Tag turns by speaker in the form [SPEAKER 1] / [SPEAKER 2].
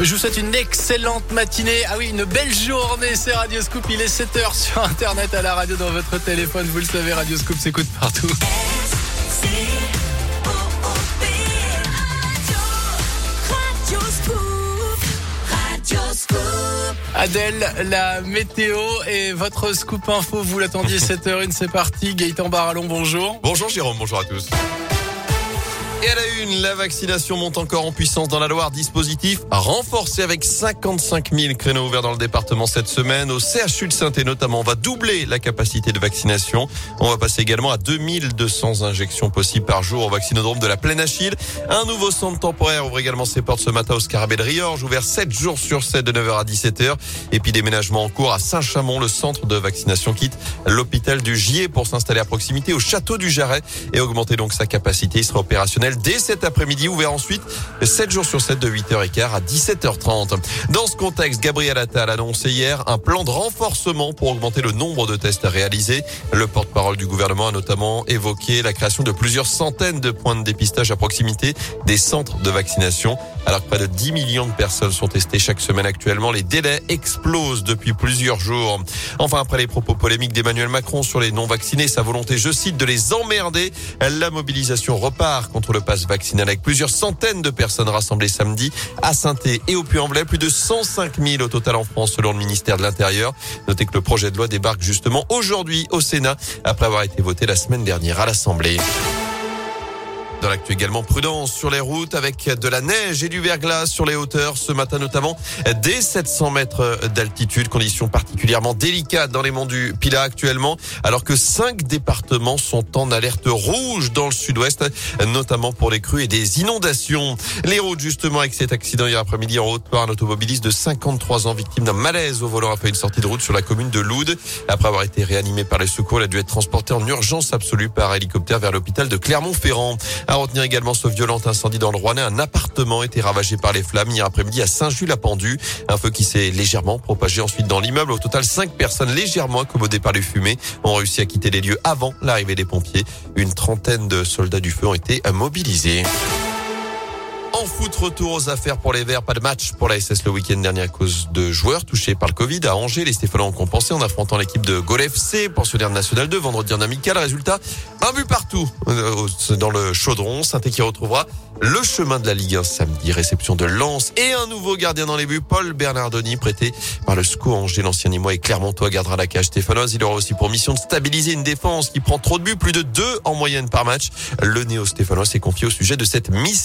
[SPEAKER 1] Je vous souhaite une excellente matinée. Ah oui, une belle journée, c'est Radio Scoop. Il est 7h sur Internet, à la radio, dans votre téléphone. Vous le savez, Radio Scoop s'écoute partout. Adèle, la météo et votre scoop info, vous l'attendiez 7h1, c'est parti. Gaëtan Barallon, bonjour.
[SPEAKER 2] Bonjour Jérôme, bonjour à tous. Et à la une, la vaccination monte encore en puissance dans la Loire. Dispositif renforcé avec 55 000 créneaux ouverts dans le département cette semaine. Au CHU de saint notamment, on va doubler la capacité de vaccination. On va passer également à 2200 injections possibles par jour au vaccinodrome de la Plaine Achille. Un nouveau centre temporaire ouvre également ses portes ce matin au Scarabée de Riorge, ouvert 7 jours sur 7 de 9h à 17h. Et puis déménagement en cours à Saint-Chamond. Le centre de vaccination quitte l'hôpital du Gier pour s'installer à proximité au château du Jarret et augmenter donc sa capacité. Il sera opérationnel dès cet après-midi, ouvert ensuite 7 jours sur 7 de 8h15 à 17h30. Dans ce contexte, Gabriel Attal a annoncé hier un plan de renforcement pour augmenter le nombre de tests réalisés. Le porte-parole du gouvernement a notamment évoqué la création de plusieurs centaines de points de dépistage à proximité des centres de vaccination. Alors que près de 10 millions de personnes sont testées chaque semaine actuellement, les délais explosent depuis plusieurs jours. Enfin, après les propos polémiques d'Emmanuel Macron sur les non-vaccinés, sa volonté, je cite, de les emmerder, la mobilisation repart contre le le passe vaccinal avec plusieurs centaines de personnes rassemblées samedi à saint et au Puy-en-Velay. Plus de 105 000 au total en France selon le ministère de l'Intérieur. Notez que le projet de loi débarque justement aujourd'hui au Sénat après avoir été voté la semaine dernière à l'Assemblée. Dans l'actu également, prudence sur les routes avec de la neige et du verglas sur les hauteurs ce matin notamment dès 700 mètres d'altitude. Conditions particulièrement délicates dans les monts du Pila actuellement alors que cinq départements sont en alerte rouge dans le sud-ouest notamment pour les crues et des inondations. Les routes justement avec cet accident hier après-midi en Haute-Loire, un automobiliste de 53 ans victime d'un malaise au volant après une sortie de route sur la commune de Loud. Après avoir été réanimé par les secours, il a dû être transporté en urgence absolue par hélicoptère vers l'hôpital de Clermont-Ferrand. À retenir également ce violent incendie dans le Rouennais. Un appartement a été ravagé par les flammes hier après-midi à Saint-Jules-la-Pendu. Un feu qui s'est légèrement propagé ensuite dans l'immeuble. Au total, cinq personnes légèrement accommodées par les fumées ont réussi à quitter les lieux avant l'arrivée des pompiers. Une trentaine de soldats du feu ont été mobilisés. En foot, retour aux affaires pour les Verts. Pas de match pour la SS le week-end dernier à cause de joueurs touchés par le Covid. À Angers, les Stéphanois ont compensé en affrontant l'équipe de Gol FC, pensionnaire national 2, vendredi en amical. Résultat, un but partout euh, dans le chaudron. saint qui retrouvera le chemin de la Ligue 1 samedi. Réception de Lens et un nouveau gardien dans les buts, Paul Bernardoni, prêté par le SCO Angers. L'ancien Nîmois et Clermontois gardera la cage stéphanoise. Il aura aussi pour mission de stabiliser une défense qui prend trop de buts, plus de deux en moyenne par match. Le néo-stéphanois s'est confié au sujet de cette mission.